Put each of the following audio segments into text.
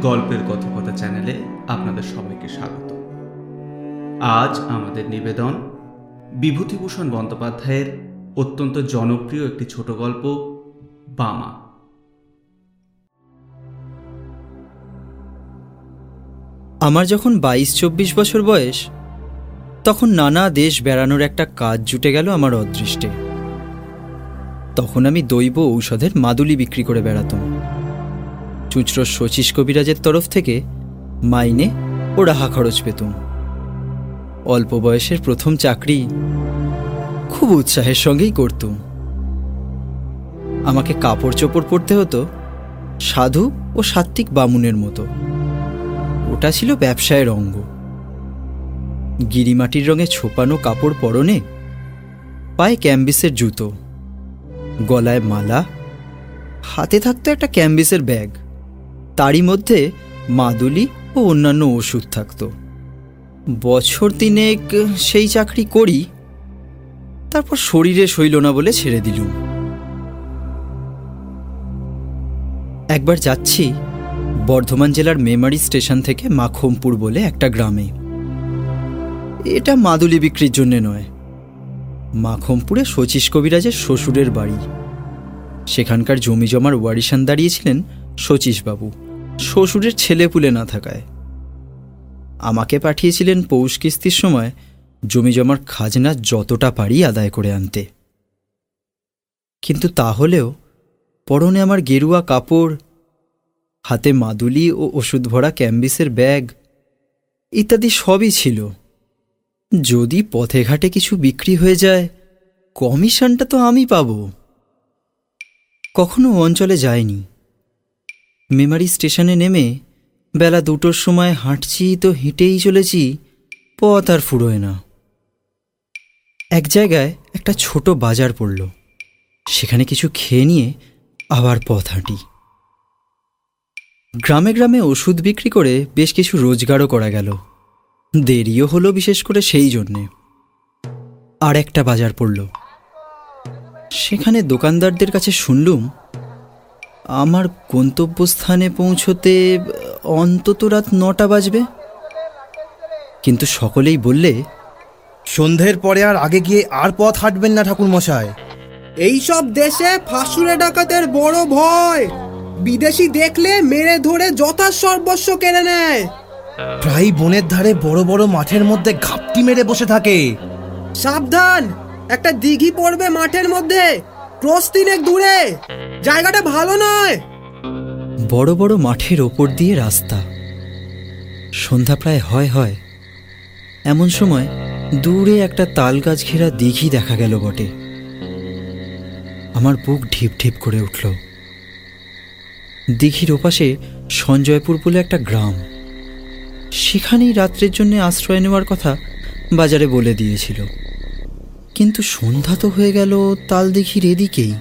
গল্পের কথকতা চ্যানেলে আপনাদের সবাইকে স্বাগত। আজ আমাদের নিবেদন বিভূতিভূষণ বন্দ্যোপাধ্যায়ের অত্যন্ত জনপ্রিয় একটি ছোট গল্প, বামা। আমার যখন বাইশ চব্বিশ বছর বয়স, তখন নানা দেশ বেড়ানোর একটা কাজ জুটে গেল আমার অদৃষ্টে। তখন আমি দৈব ঔষধের মাদুলি বিক্রি করে বেড়াতাম। চুচড়ো শচীশ কবিরাজের তরফ থেকে মাইনে ও রাহা খরচ পেতুম অল্প বয়সের প্রথম চাকরি খুব উৎসাহের সঙ্গেই করতুম আমাকে কাপড় চোপড় পরতে হতো সাধু ও সাত্ত্বিক বামুনের মতো। ওটা ছিল ব্যবসায়ের অঙ্গ। গিরিমাটির রঙে ছোপানো কাপড় পরনে পায়ে ক্যাম্বিসের জুতো, গলায় মালা, হাতে থাকতো একটা ক্যাম্বিসের ব্যাগ। তারই মধ্যে মাদুলি ও অন্যান্য ওষুধ থাকতো। বছর তিনেক সেই চাকরি করি, তারপর শরীরে সইল না বলে ছেড়ে দিলুম। একবার যাচ্ছি বর্ধমান জেলার মেমারি স্টেশন থেকে মাখমপুর বলে একটা গ্রামে। এটা মাদুলি বিক্রির জন্যে নয়, মাখমপুরে শচীশ কবিরাজের শ্বশুরের বাড়ি। সেখানকার জমি জমার ওয়ারিশান দাঁড়িয়েছিলেন শচীশবাবু শ্বশুরের ছেলেপুলে না থাকায়। আমাকে পাঠিয়েছিলেন পৌষ কিস্তির সময়, জমি জমার খাজনা যতটা পারি আদায় করে আনতে। কিন্তু তাহলেও পরনে আমার গেরুয়া কাপড়, হাতে মাদুলি ও ওষুধ ভরা ক্যাম্বিসের ব্যাগ ইত্যাদি সবই ছিল। যদি পথে ঘাটে কিছু বিক্রি হয়ে যায়, কমিশনটা তো আমি পাব। কখনো অঞ্চলে যায়নি। মেমারি স্টেশনে নেমে বেলা দুটোর সময় হাঁটছি তো হেঁটেই চলেছি, পথ আর ফুরোয় না। এক জায়গায় একটা ছোট বাজার পড়ল। সেখানে কিছু খেয়ে নিয়ে আবার পথ হাঁটি। গ্রামে গ্রামে ওষুধ বিক্রি করে বেশ কিছু রোজগারও করা গেল। দেরিও হলো বিশেষ করে সেই জন্যে। আর একটা বাজার পড়ল। সেখানে দোকানদারদের কাছে শুনলুম আমার গন্তব্যস্থানে পৌঁছতে অন্তত রাত নটা বাজবে। কিন্তু সকলেই বললে, সন্ধ্যের পরে আর আগে গিয়ে আর পথ হাঁটবেন না ঠাকুর মশাই এইসব দেশে ফাঁসুরে ডাকাতের বড় ভয়। বিদেশি দেখলে মেরে ধরে যথা সর্বস্ব কেড়ে নেয়। প্রায় বনের ধারে বড় বড় মাঠের মধ্যে ঘাপটি মেরে বসে থাকে। সাবধান! একটা দিঘি পড়বে মাঠের মধ্যে। ক্রস তিনেক দূরে। জায়গাটা ভালো নয়। বড় বড় মাঠের ওপর দিয়ে রাস্তা। সন্ধ্যা প্রায় হয় হয়। এমন সময় দূরে একটা তাল গাছ ঘেরা দিঘি দেখা গেল বটে। আমার বুক ঢিপ ঢিপ করে উঠল। দিঘির ওপাশে সঞ্জয়পুর বলে একটা গ্রাম। সেখানেই রাত্রের জন্য আশ্রয় নেওয়ার কথা বাজারে বলে দিয়েছিল। কিন্তু সন্ধ্যা তো হয়ে গেল, তাল দিঘির এদিকেই।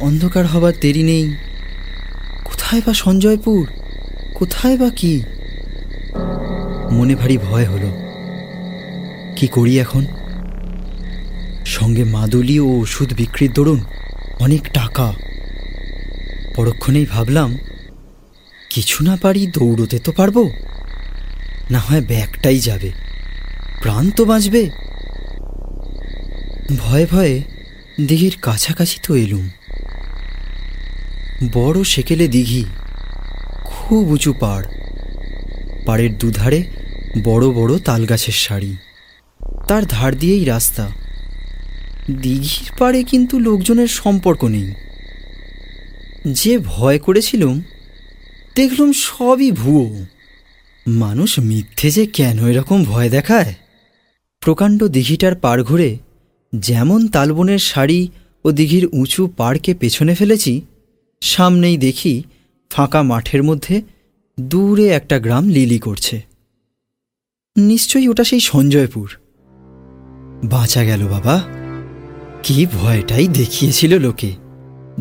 অন্ধকার হবার দেরি নেই। কোথায় বা সঞ্জয়পুর? কোথায় বা কি? মনে ভারী ভয় হলো। কি করি এখন? সঙ্গে মাদুলি ও ওষুধ বিক্রির দরুন অনেক টাকা। পরক্ষণেই ভাবলাম, কিছু না পারি দৌড়তে তো পারব। না হয় ব্যাগটাই যাবে। প্রাণ তো বাঁচবে। ভয়ে ভয়ে দিঘির কাছাকাছি তো এলুম। বড় সেকেলে দিঘি, খুব উঁচু পাড়। পাড়ের দুধারে বড় বড় তালগাছের সারি। তার ধার দিয়েই রাস্তা। দিঘির পাড়ে কিন্তু লোকজনের সম্পর্ক নেই। যে ভয় করেছিলুম, দেখলুম সবই ভুয়ো। মানুষ মিথ্যে যে কেন এরকম ভয় দেখায়? প্রকাণ্ড দিঘিটার পাড় ঘুরে যেমন তালবনের শাড়ি ও দিঘির উঁচু পাড়কে পেছনে ফেলেছি, সামনেই দেখি ফাঁকা মাঠের মধ্যে দূরে একটা গ্রাম লিলি করছে। নিশ্চয়ই ওটা সেই সঞ্জয়পুর। বাঁচা গেল বাবা। কি ভয়টাই দেখিয়েছিল লোকে।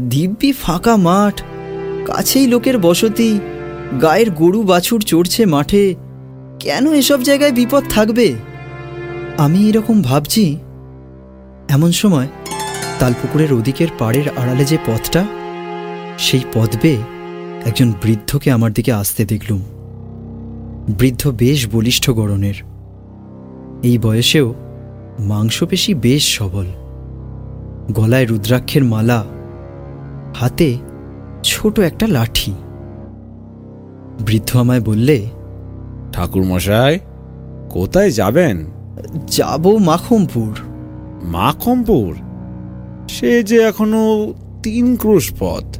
দিব্যি ফাঁকা মাঠ, কাছেই লোকের বসতি, গায়ের গরু বাছুর চড়ছে মাঠে। কেন এসব জায়গায় বিপদ থাকবে? আমি এরকম ভাবছি এমন সময় তালপুকুরের ওদিকের পাড়ের আড়ালে যে পথটা সেই পথ বেয়ে একজন বৃদ্ধকে আমার দিকে আসতে দেখলুম। বৃদ্ধ বেশ বলিষ্ঠ গড়নের। এই বয়সেও মাংসপেশি বেশ সবল। গলায় রুদ্রাক্ষের মালা হাতে ছোট একটা লাঠি। বৃদ্ধ আমায় বললে ঠাকুরমশাই কোথায় যাবেন? যাব মাখমপুর। মাখমপুর সে যে এখনও তিন ক্রুশ পথ।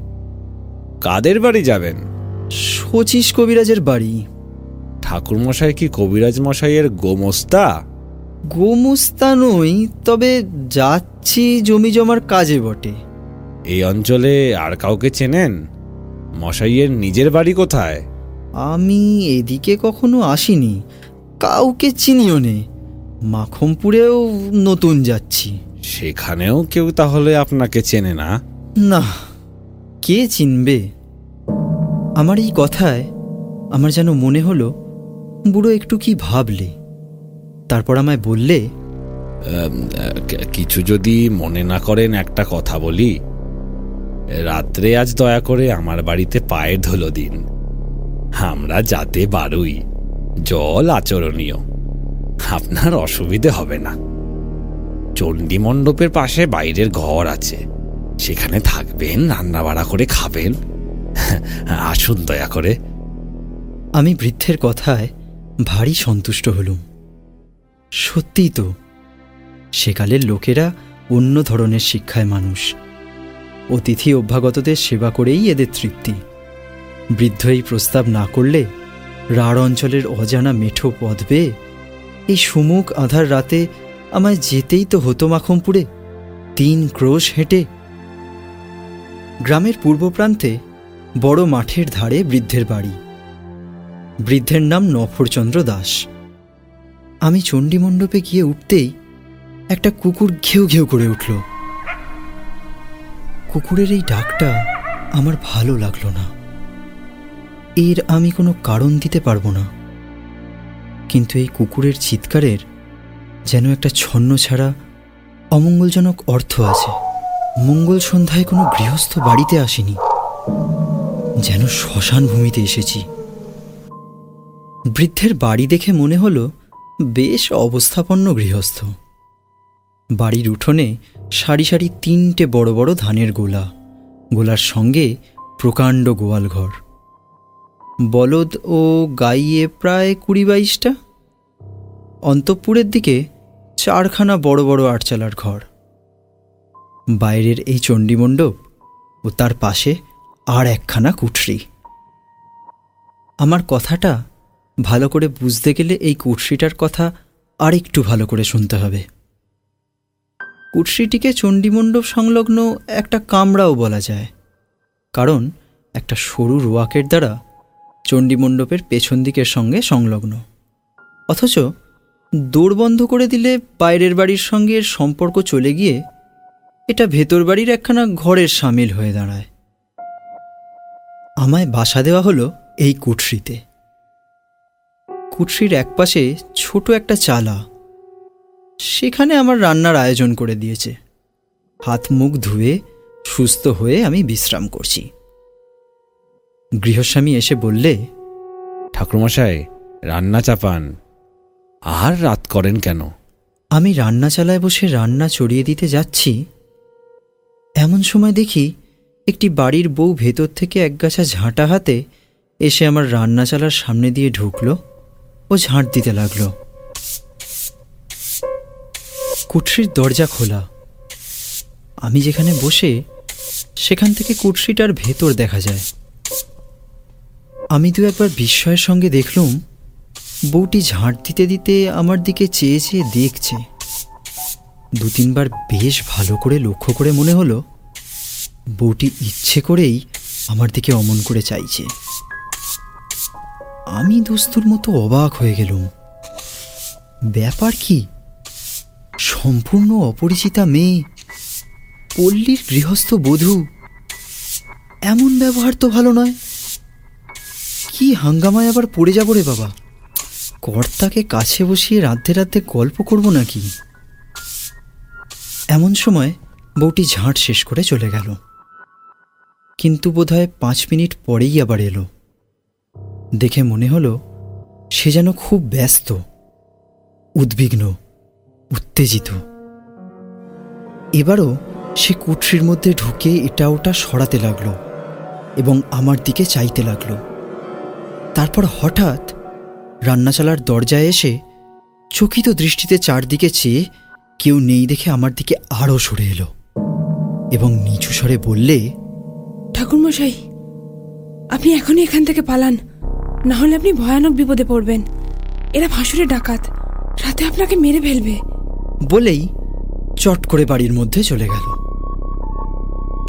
কাদের বাড়ি যাবেন? শচীশ কবিরাজের বাড়ি। ঠাকুরমশাই কি কবিরাজ মশাইয়ের গোমস্তা? গোমস্তা নই তবে যাচ্ছি জমি জমার কাজে বটে। এই অঞ্চলে আর কাউকে চেনেন? মশাইয়ের নিজের বাড়ি কোথায়? আমি এদিকে কখনো আসিনি কাউকে চিনিও নে। মাখমপুরেও নতুন যাচ্ছি। সেখানেও কেউ তাহলে আপনাকে চেনে না? না কে চিনবে? আমার এই কথায় আমার যেন মনে হলো বুড়ো একটু কি ভাবলে? তারপর আমায় বললে কিছু যদি মনে না করেন একটা কথা বলি। রাত্রে আজ দয়া করে আমার বাড়িতে পায়ের ধুলো দিন। আমরা যাতে বারুই। জল আচরণীয়। আপনার অসুবিধে হবে না। চণ্ডী মণ্ডপের পাশে বাইরের ঘর আছে। সেখানে থাকবেন রান্না বাড়া করে খাবেন। আসুন দয়া করে। আমি বৃদ্ধের কথায় ভারী সন্তুষ্ট হলুম। সত্যিই তো, সেকালের লোকেরা অন্য ধরনের শিক্ষায় মানুষ। অতিথি অভ্যাগতদের সেবা করেই এদের তৃপ্তি। বৃদ্ধ এই প্রস্তাব না করলে রাঢ় অঞ্চলের অজানা মেঠো পথ বেয়ে এই সুমুখ আধার রাতে আমায় যেতেই তো হতো মাখমপুরে। তিন ক্রোশ হেঁটে। গ্রামের পূর্ব প্রান্তে বড় মাঠের ধারে বৃদ্ধের বাড়ি। বৃদ্ধের নাম নফরচন্দ্র দাস। আমি চণ্ডীমণ্ডপে গিয়ে উঠতেই একটা কুকুর ঘেউ ঘেউ করে উঠল। কুকুরের এই ডাকটা আমার ভালো লাগল না। এর আমি কোনো কারণ দিতে পারব না। কিন্তু এই কুকুরের চিৎকারের যেন একটা ছন্ন ছাড়া অমঙ্গলজনক অর্থ আছে। মঙ্গল সন্ধ্যায় কোনো গৃহস্থ বাড়িতে আসেনি। যেন শ্মশান ভূমিতে এসেছি। বৃদ্ধের বাড়ি দেখে মনে হলো বেশ অবস্থাপন্ন গৃহস্থ। বাড়ির উঠোনে সারি সারি তিনটে বড় বড় ধানের গোলা। গোলার সঙ্গে প্রকাণ্ড গোয়াল ঘর বলদ ও গাইয়ে প্রায় কুড়ি বাইশটা। অন্তঃপুরের দিকে চারখানা বড় বড় আটচালার ঘর। বাইরের এই চণ্ডীমণ্ডপ ও তার পাশে আর একখানা কুঠরি। আমার কথাটা ভালো করে বুঝতে গেলে এই কুঠরিটার কথা আর একটু ভালো করে শুনতে হবে। কুঠরিটিকে চণ্ডীমণ্ডপ সংলগ্ন একটা কামরাও বলা যায়, কারণ একটা সরু রোয়াকের দ্বারা চণ্ডীমণ্ডপের পেছন দিকের সঙ্গে সংলগ্ন। অথচ দৌড় বন্ধ করে দিলে বাইরের বাড়ির সঙ্গে এর সম্পর্ক চলে গিয়ে এটা ভেতর বাড়ির একখানা ঘরের সামিল হয়ে দাঁড়ায়। আমায় বাসা দেওয়া হলো এই কুঠরিতে কুঠরির একপাশে ছোট একটা চালা। সেখানে আমার রান্নার আয়োজন করে দিয়েছে। হাত মুখ ধুয়ে সুস্থ হয়ে আমি বিশ্রাম করছি। গৃহস্বামী এসে বললে ঠাকুরমশাই রান্না চাপান। আর রাত করেন কেন? আমি রান্না চালায় বসে রান্না চড়িয়ে দিতে যাচ্ছি। এমন সময় দেখি একটি বাড়ির বউ ভেতর থেকে একগাছা ঝাঁটা হাতে এসে আমার রান্না চালার সামনে দিয়ে ঢুকলো ও ঝাঁট দিতে লাগল। কুঠরির দরজা খোলা। আমি যেখানে বসে সেখান থেকে কুঠরিটার ভেতর দেখা যায়। আমি তো একবার বিস্ময়ের সঙ্গে দেখলুম, বউটি ঝাঁট দিতে দিতে আমার দিকে চেয়ে চেয়ে দেখছে। দু তিনবার বেশ ভালো করে লক্ষ্য করে মনে হলো, বউটি ইচ্ছে করেই আমার দিকে অমন করে চাইছে। আমি দোস্তুর মতো অবাক হয়ে গেলুম। ব্যাপার কি? সম্পূর্ণ অপরিচিতা মেয়ে, পল্লীর গৃহস্থ বধূ। এমন ব্যবহার তো ভালো নয়। কি হাঙ্গামায় আবার পড়ে যাব রে বাবা? কর্তাকে কাছে বসিয়ে রাধে রাধে গল্প করব নাকি? এমন সময় বউটি ঝাঁট শেষ করে চলে গেল। কিন্তু বোধহয় পাঁচ মিনিট পরেই আবার এলো। দেখে মনে হলো সে যেন খুব ব্যস্ত, উদ্বিগ্ন, উত্তেজিত। এবারও সে কুঠরির মধ্যে ঢুকে এটা ওটা সরাতে লাগল এবং আমার দিকে চাইতে লাগল। তারপর হঠাৎ রান্নাশালার দরজায় এসে চকিত দৃষ্টিতে চারদিকে চেয়ে কেউ নেই দেখে আমার দিকে আরও সরে এলো এবং নিচু স্বরে বললে ঠাকুরমশাই আপনি এখনই এখান থেকে পালান। না হলে আপনি ভয়ানক বিপদে পড়বেন। এরা ভাসুরে ডাকাত। রাতে আপনাকে মেরে ফেলবে। বলেই চট করে বাড়ির মধ্যে চলে গেল।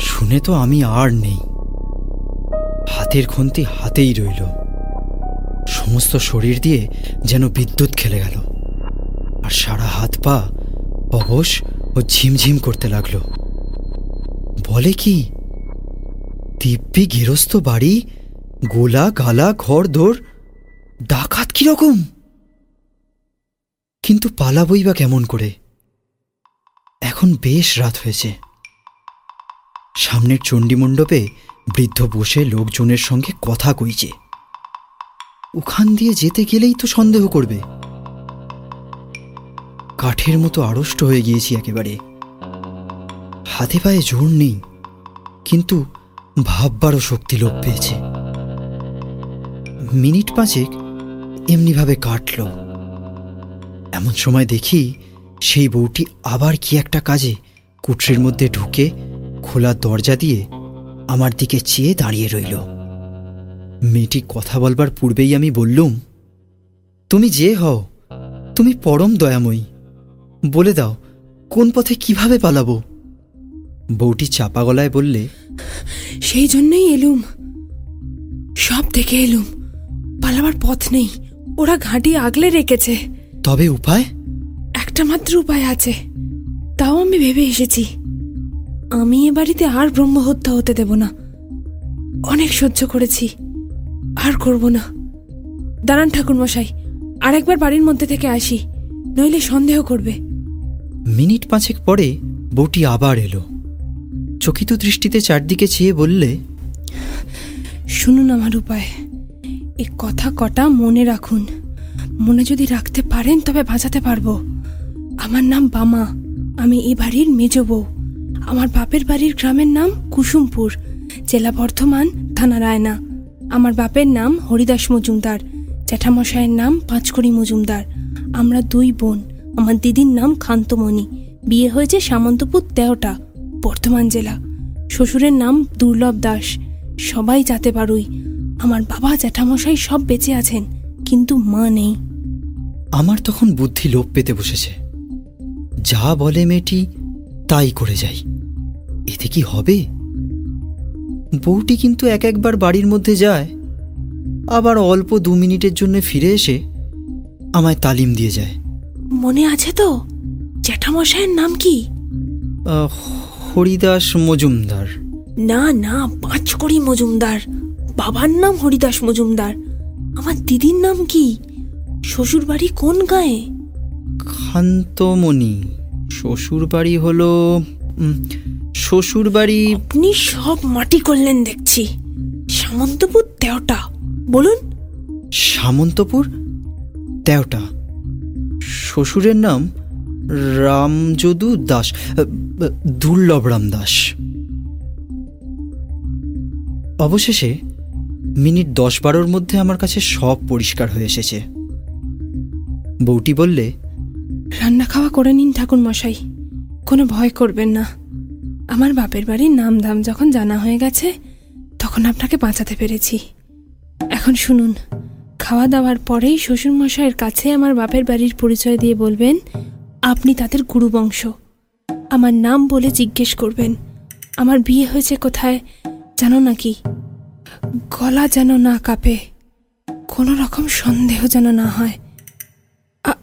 শুনে তো আমি আর নেই। হাতের খন্তি হাতেই রইল। সমস্ত শরীর দিয়ে যেন বিদ্যুৎ খেলে গেল। আর সারা হাত পা অবশ ও ঝিমঝিম করতে লাগল। বলে কি, দিব্যি গেরস্ত বাড়ি, গোলা গালা ঘর দোর, ডাকাত কীরকম? কিন্তু পালাবই বা কেমন করে? এখন বেশ রাত হয়েছে। সামনের চণ্ডীমণ্ডপে বৃদ্ধ বসে লোকজনের সঙ্গে কথা কইছে। ওখান দিয়ে যেতে গেলেই তো সন্দেহ করবে। কাঠের মতো আড়ষ্ট হয়ে গিয়েছি একেবারে। হাতে পায়ে জোর নেই, কিন্তু ভাববারও শক্তি লোপ পেয়েছে। মিনিট পাঁচেক এমনিভাবে কাটল। এমন সময় দেখি সেই বউটি আবার কি একটা কাজে কুঠরির মধ্যে ঢুকে খোলা দরজা দিয়ে আমার দিকে চেয়ে দাঁড়িয়ে রইল। মেয়েটি কথা বলবার পূর্বেই আমি বললুম তুমি যে হও তুমি পরম দয়াময়ী। বলে দাও কোন পথে কীভাবে পালাবো? বউটি চাপা গলায় বললে সেই জন্যই এলুম। সব দেখে এলুম। পালাবার পথ নেই। ওরা ঘাঁটি আগলে রেখেছে। তবে উপায়? একটা মাত্র উপায় আছে। তাও আমি ভেবে এসেছি। আমি এ বাড়িতে আর ব্রহ্মহত্যা হতে দেব না। অনেক সহ্য করেছি। আর করব না। দাঁড়ান ঠাকুরমশাই আর একবার বাড়ির মধ্যে থেকে আসি নইলে সন্দেহ করবে। মিনিট পাঁচেক পরে বউটি আবার এলো। চকিত দৃষ্টিতে চারদিকে চেয়ে বললে শুনুন আমার উপায় এ কথা কটা মনে রাখুন। মনে যদি রাখতে পারেন তবে বাঁচাতে পারব। আমার নাম বামা আমি এই বাড়ির মেজ বউ। আমার বাপের বাড়ির গ্রামের নাম কুসুমপুর জেলা বর্ধমান থানা রায়না। আমার বাপের নাম হরিদাস মজুমদার জ্যাঠামশাইয়ের নাম পাঁচকড়ি মজুমদার। আমরা দুই বোন, আমার দিদির নাম খান্তমণি, বিয়ে হয়েছে সামন্তপুর তেরোটা, বর্ধমান জেলা। শ্বশুরের নাম দুর্লভ দাস, সবাই যাতে পারুই আমার বাবা জ্যাঠামশাই সব বেঁচে আছেন, কিন্তু মা নেই। আমার তখন বুদ্ধি লোপ পেতে বসেছে। যা বলে মেয়েটি, তাই করে যাই। এতে কি হবে? বউটি কিন্তু এক একবার বাড়ির মধ্যে যায় আবার অল্প দু মিনিটের জন্য ফিরে এসে আমায় তালিম দিয়ে যায়। মনে আছে তো? জ্যাঠামশাইয়ের নাম কি? হরিদাস মজুমদার। না না পাঁচ পাঁচকড়ি মজুমদার। বাবার নাম হরিদাস মজুমদার। আমার দিদির নাম কি? শ্বশুর বাড়ি কোন গায়ে? খান্তমণি। শ্বশুর বাড়ি হলো শ্বশুর বাড়ি আপনি সব মাটি করলেন দেখছি। সামন্তপুর তেরোটা বলুন। সামন্তপুর? তেওটা শ্বশুরের নাম রামযদু দাস দুর্লভ রাম দাস অবশেষে মিনিট দশ বারোর মধ্যে আমার কাছে সব পরিষ্কার হয়ে এসেছে। বউটি বললে রান্না খাওয়া করে নিন ঠাকুর মশাই কোনো ভয় করবেন না। আমার বাপের বাড়ির নাম দাম যখন জানা হয়ে গেছে, তখন আপনাকে বাঁচাতে পেরেছি। এখন শুনুন, খাওয়া দাওয়ার পরেই শ্বশুরমশাইয়ের কাছে আমার বাপের বাড়ির পরিচয় দিয়ে বলবেন, আপনি তাদের গুরুবংশ আমার নাম বলে জিজ্ঞেস করবেন, আমার বিয়ে হয়েছে কোথায়, জানো নাকি? গলা যেন না কাঁপে, কোনো রকম সন্দেহ যেন না হয়।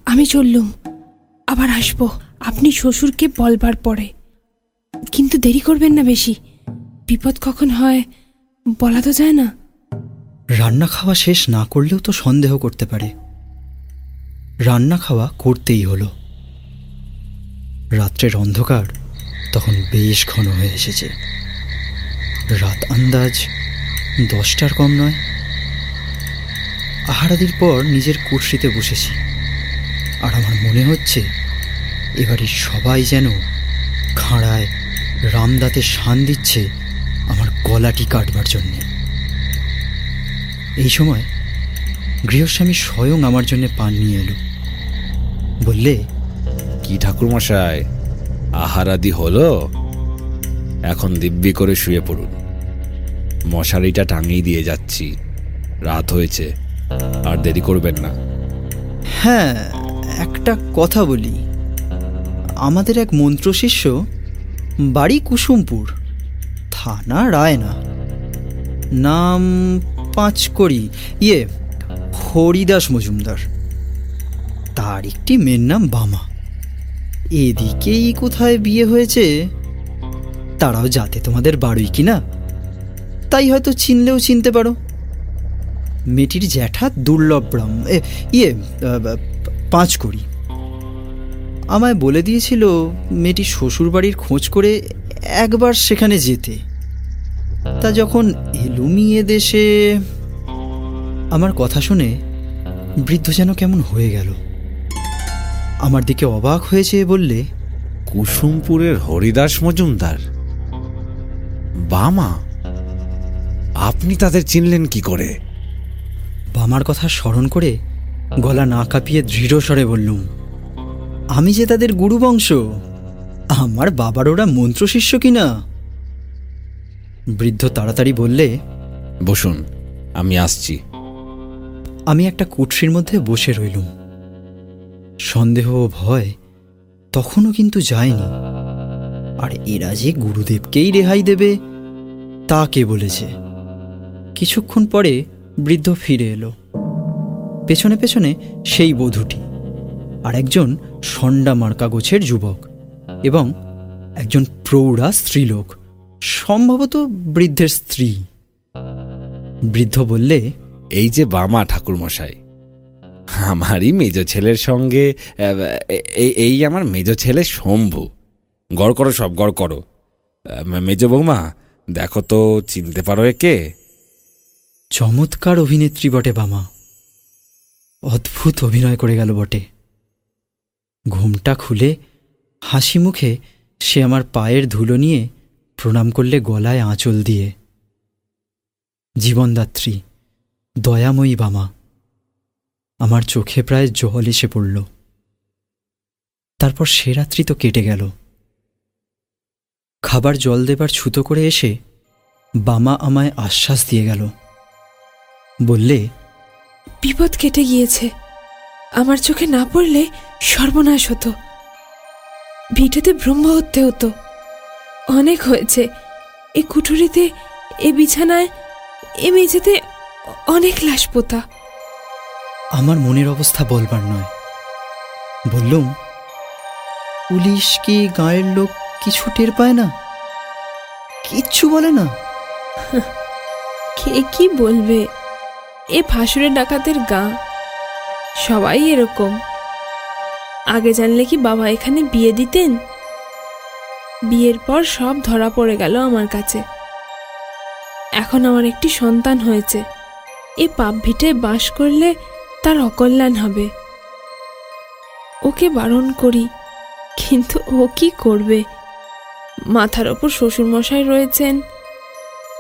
আমি চললুম, আবার আসব। আপনি শ্বশুরকে বলবার পরে। কিন্তু দেরি করবেন না বেশি। বিপদ কখন হয়, বলা তো যায় না। রান্না খাওয়া শেষ না করলেও তো সন্দেহ করতে পারে। রান্না খাওয়া করতেই হলো। রাত্রের অন্ধকার তখন বেশ ঘন হয়ে এসেছে। রাত আন্দাজ দশটার কম নয়। আহারাদির পর নিজের কুর্সিতে বসেছি। আর আমার মনে হচ্ছে এবারে সবাই যেন খাঁড়ায় রামদাতে শান দিচ্ছে আমার গলাটি কাটবার জন্যে। এই সময় গৃহস্বামী স্বয়ং আমার জন্য পান নিয়ে এলো। বললে কি ঠাকুরমশাই আহারাদি হলো? এখন দিব্যি করে শুয়ে পড়ুন। মশারিটা টাঙিয়ে দিয়ে যাচ্ছি। রাত হয়েছে আর দেরি করবেন না। হ্যাঁ একটা কথা বলি। আমাদের এক মন্ত্রশিষ্য বাড়ি কুসুমপুর, থানা রায়না। নাম পাঁচকড়ি ইয়ে হরিদাস মজুমদার। তার একটি মেয়ের নাম বামা। এদিকেই কোথায় বিয়ে হয়েছে? তারাও যাতে তোমাদের বাড়ুই কি না তাই হয়তো চিনলেও চিনতে পারো। মেয়েটির জ্যাঠা দুর্লভ ব্রহ্ম ইয়ে পাঁচ করি আমায় বলে দিয়েছিল মেয়েটির শ্বশুরবাড়ির খোঁজ করে একবার সেখানে যেতে। তা যখন এলুমিয়ে দেশে আমার কথা শুনে বৃদ্ধ যেন কেমন হয়ে গেল। আমার দিকে অবাক হয়েছে বললে কুসুমপুরের হরিদাস মজুমদার বামা আপনি তাদের চিনলেন কি করে? বামার কথা স্মরণ করে গলা না কাঁপিয়ে দৃঢ় স্বরে বললুম আমি যে তাদের গুরু বংশ আমার বাবার ওরা মন্ত্রশিষ্য কিনা? বৃদ্ধ তাড়াতাড়ি বললে বসুন আমি আসছি। আমি একটা কুঠরির মধ্যে বসে রইলুম। সন্দেহ ও ভয় তখনও কিন্তু যায়নি। আর এরা যে গুরুদেবকেই রেহাই দেবে তা কে বলেছে? কিছুক্ষণ পরে বৃদ্ধ ফিরে এলো। পেছনে পেছনে সেই বধূটি। আর একজন সন্ডা মার্কা গোছের যুবক এবং একজন প্রৌঢ়া স্ত্রীলোক সম্ভবত বৃদ্ধের স্ত্রী। বৃদ্ধ বললে এই যে বামা ঠাকুরমশাই আমারই মেজ ছেলের সঙ্গে এই আমার মেজ ছেলে শম্ভু। গড় করো সব গড় করো। মেজ বৌমা দেখো তো চিনতে পারো একে? চমৎকার অভিনেত্রী বটে বামা। অদ্ভুত অভিনয় করে গেল বটে। ঘুমটা খুলে হাসি মুখে সে আমার পায়ের ধুলো নিয়ে প্রণাম করলে গলায় আঁচল দিয়ে, জীবনদাত্রী, দয়াময়ী বামা, আমার চোখে প্রায় জল এসে পড়ল। তারপর সে রাত্রি তো কেটে গেল। খাবার জল দেবার ছুতো করে এসে বামা আমায় আশ্বাস দিয়ে গেল। বললে, বিপদ কেটে গিয়েছে। আমার চোখে না পড়লে সর্বনাশ হতো। ভিটেতে ব্রহ্ম হতে। হতো অনেক হয়েছে। এ কুঠুরিতে এ বিছানায় এ মেঝেতে অনেক লাশ পোতা আমার মনের অবস্থা বলবার নয়। বললুম পুলিশ কি গাঁয়ের লোক কিছু টের পায় না? কিচ্ছু বলে না? কে কি বলবে? এ ফাঁসুরে ডাকাতের গা। সবাই এরকম। আগে জানলে কি বাবা এখানে বিয়ে দিতেন? বিয়ের পর সব ধরা পড়ে গেল আমার কাছে। এখন আমার একটি সন্তান হয়েছে। এ পাপ ভিটে বাস করলে তার অকল্যাণ হবে। ওকে বারণ করি, কিন্তু ও কি করবে? মাথার ওপর শ্বশুরমশাই রয়েছেন,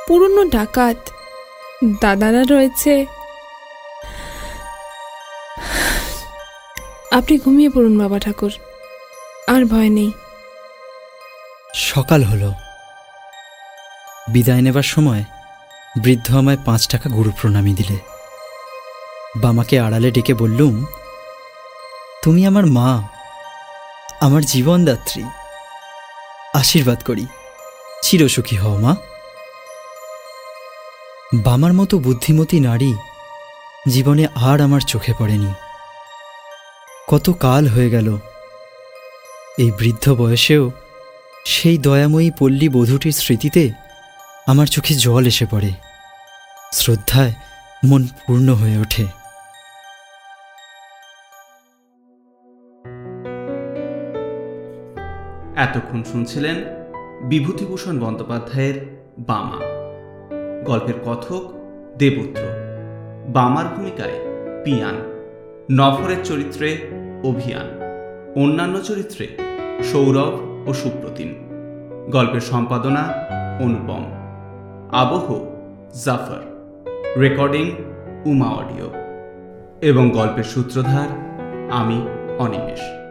পুরনো ডাকাত, দাদারা রয়েছে। আপনি ঘুমিয়ে পড়ুন, বাবা ঠাকুর। আর ভয় নেই। সকাল হলো। বিদায় নেবার সময় বৃদ্ধ আমায় পাঁচ টাকা গুরু প্রণামী দিলে। বামাকে আড়ালে ডেকে বললুম, তুমি আমার মা, আমার জীবনদাত্রী। আশীর্বাদ করি, চিরসুখী হও মা। বামার মতো বুদ্ধিমতী নারী জীবনে আর আমার চোখে পড়েনি। কত কাল হয়ে গেল। এই বৃদ্ধ বয়সেও সেই দয়াময়ী পল্লী বধূটির স্মৃতিতে আমার চোখে জল এসে পড়ে। শ্রদ্ধায় মন পূর্ণ হয়ে ওঠে। এতক্ষণ শুনছিলেন বিভূতিভূষণ বন্দ্যোপাধ্যায়ের বামা। গল্পের কথক দেবপুত্র বামার ভূমিকায় পিয়ান। নফরের চরিত্রে অভিয়ান, অন্যান্য চরিত্রে সৌরভ ও সুপ্রতিম। গল্পের সম্পাদনা অনুপম। আবহ জাফর। Recording Uma audio. এবং গল্পের সূত্রধার আমি অনিমেষ।